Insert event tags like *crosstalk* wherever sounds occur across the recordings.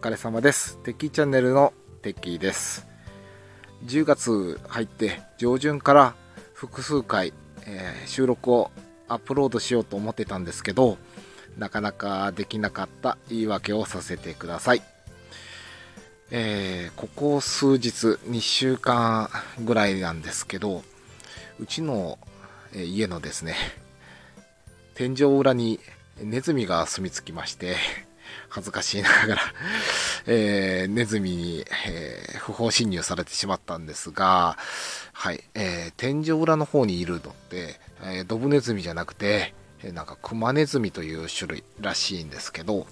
疲れ様です。テッキーチャンネルのテッキーです。10月入って上旬から複数回、えー、収録をアップロードしようと思ってたんですけど、なかなかできなかった言い訳をさせてください。えー、ここ数日、2週間ぐらいなんですけど、うちの、え家のですね、天井裏にネズミが住み着きまして、恥ずかしいながら *laughs* えー、ネズミに、えー、不法侵入されてしまったんですが、はい、えー、天井裏の方にいるのって、えドブネズミじゃなくて、えなんかクマネズミという種類らしいんですけど、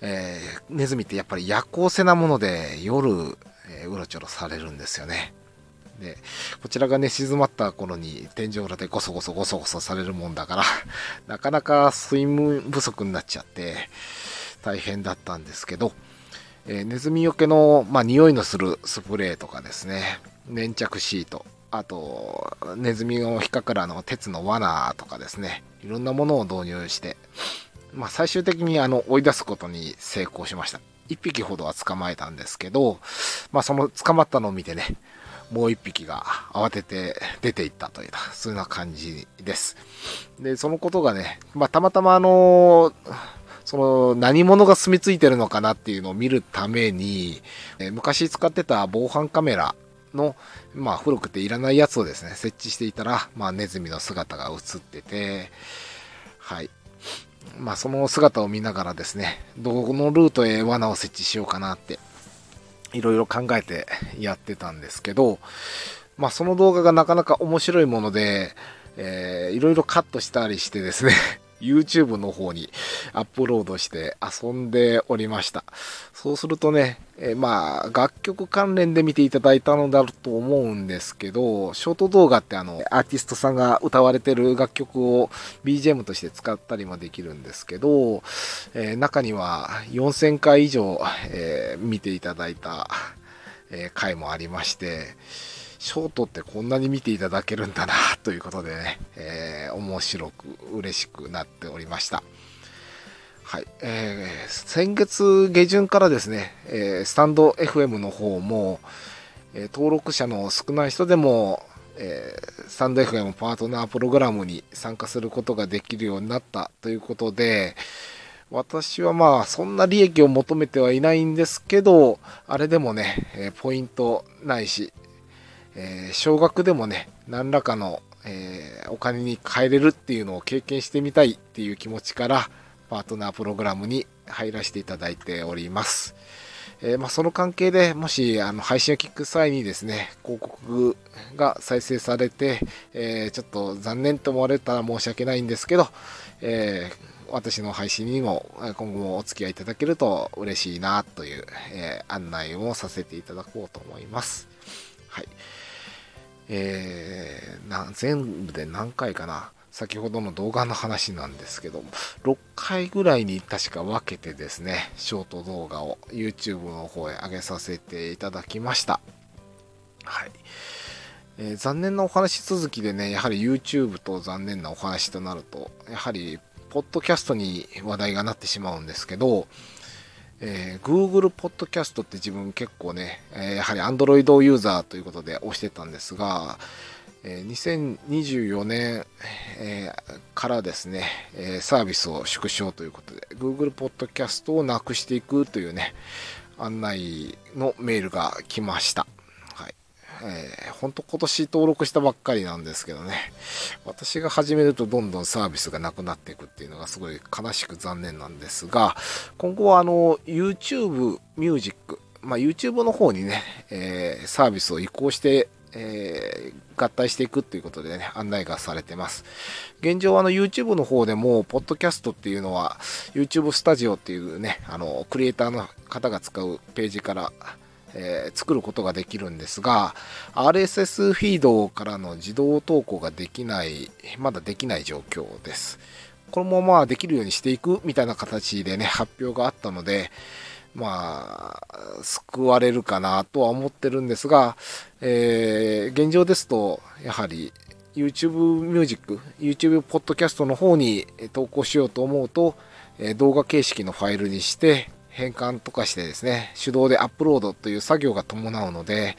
えネズミってやっぱり夜行性なもので夜、えうろちょろされるんですよね。で、こちらがね、静まった頃に天井裏でゴソゴソゴソゴソされるもんだから、*laughs* なかなか睡眠不足になっちゃって、大変だったんですけど、えー、ネズミよけの、まあ、匂いのするスプレーとかですね、粘着シート、あと、ネズミの引っかからの鉄の罠とかですね、いろんなものを導入して、まあ、最終的にあの追い出すことに成功しました。1匹ほどは捕まえたんですけど、まあ、その捕まったのを見てね、もう1匹が慌てて出ていったという、そういうような感じです。で、そのことがね、まあ、たまたまあのその何者が住み着いてるのかなっていうのを見るために、え昔使ってた防犯カメラの、まあ、古くていらないやつをですね、設置していたら、まあ、ネズミの姿が映ってて、はい。まあ、その姿を見ながらですね、どこのルートへ罠を設置しようかなって、いろいろ考えてやってたんですけど、まあ、その動画がなかなか面白いもので、えー、いろいろカットしたりしてですね YouTube の方にアップロードして遊んでおりました。そうするとね、え、まあ、楽曲関連で見ていただいたのだと思うんですけど、ショート動画ってあの、アーティストさんが歌われてる楽曲を BGM として使ったりもできるんですけど、えー、中には4000回以上、えー、見ていただいた、え回もありまして、ショートってこんなに見ていただけるんだなということでね、えー、面白く嬉しくなっておりました。はい。えー、先月下旬からですね、えー、スタンド FM の方も、え登録者の少ない人でも、えスタンド FM パートナープログラムに参加することができるようになったということで、私はまあそんな利益を求めてはいないんですけど、あれでもね、えポイントないし、えー、少額でもね、何らかの、え、お金に変えれるっていうのを経験してみたいっていう気持ちから、パートナープログラムに入らせていただいております。えー、まあ、その関係でもしあの配信を聞く際にですね、広告が再生されて、えー、ちょっと残念と思われたら申し訳ないんですけど、えー、私の配信にも今後もお付き合いいただけると嬉しいなという、え案内をさせていただこうと思います。はい。えー、な全部で何回かな先ほどの動画の話なんですけども、6回ぐらいに確か分けてですね、ショート動画を YouTube の方へ上げさせていただきました。はい。えー、残念なお話続きでね、やはり YouTube と残念なお話となると、やはり、ポッドキャストに話題がなってしまうんですけど、えー、Google Podcast って自分結構ね、えー、やはり Android ユーザーということで押してたんですが、えー、2024年、えー、からですね、えー、サービスを縮小ということで Google Podcast をなくしていくというね、案内のメールが来ました。えー、ほんと今年登録したばっかりなんですけどね、私が始めるとどんどんサービスがなくなっていくっていうのがすごい悲しく残念なんですが、今後はあの、YouTube Music、まあ、YouTube の方にね、えー、サービスを移行して、えー、合体していくっていうことでね、案内がされてます。現状あの YouTube の方でも、ポッドキャストっていうのは、YouTube スタジオっていうね、あの、クリエイターの方が使うページから、えー、作ることができるんですが、RSS フィードからの自動投稿ができない、まだできない状況です。これもまあできるようにしていくみたいな形でね、発表があったので、まあ、救われるかなとは思ってるんですが、えー、現状ですと、やはり YouTube Music、YouTube Podcast の方に投稿しようと思うと、動画形式のファイルにして、変換とかしてですね、手動でアップロードという作業が伴うので、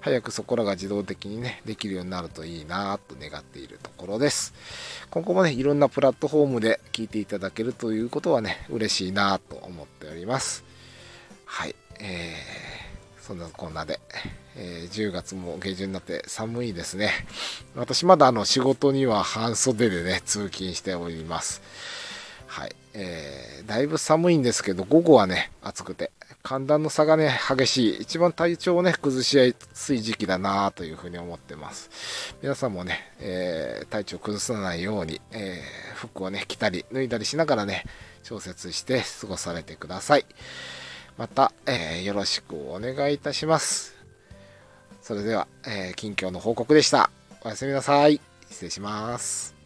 早くそこらが自動的にね、できるようになるといいなと願っているところです。今後もね、いろんなプラットフォームで聞いていただけるということはね、嬉しいなと思っております。はい。えー、そんなこんなで、えー、10月も下旬になって寒いですね。私まだあの仕事には半袖でね、通勤しております。はい。えー、だいぶ寒いんですけど、午後はね、暑くて、寒暖の差がね、激しい、一番体調をね、崩しやすい時期だなというふうに思ってます。皆さんもね、えー、体調崩さないように、えー、服をね、着たり、脱いだりしながらね、調節して過ごされてください。また、えー、よろしくお願いいたします。それでは、え近況の報告でした。おやすみなさい。失礼します。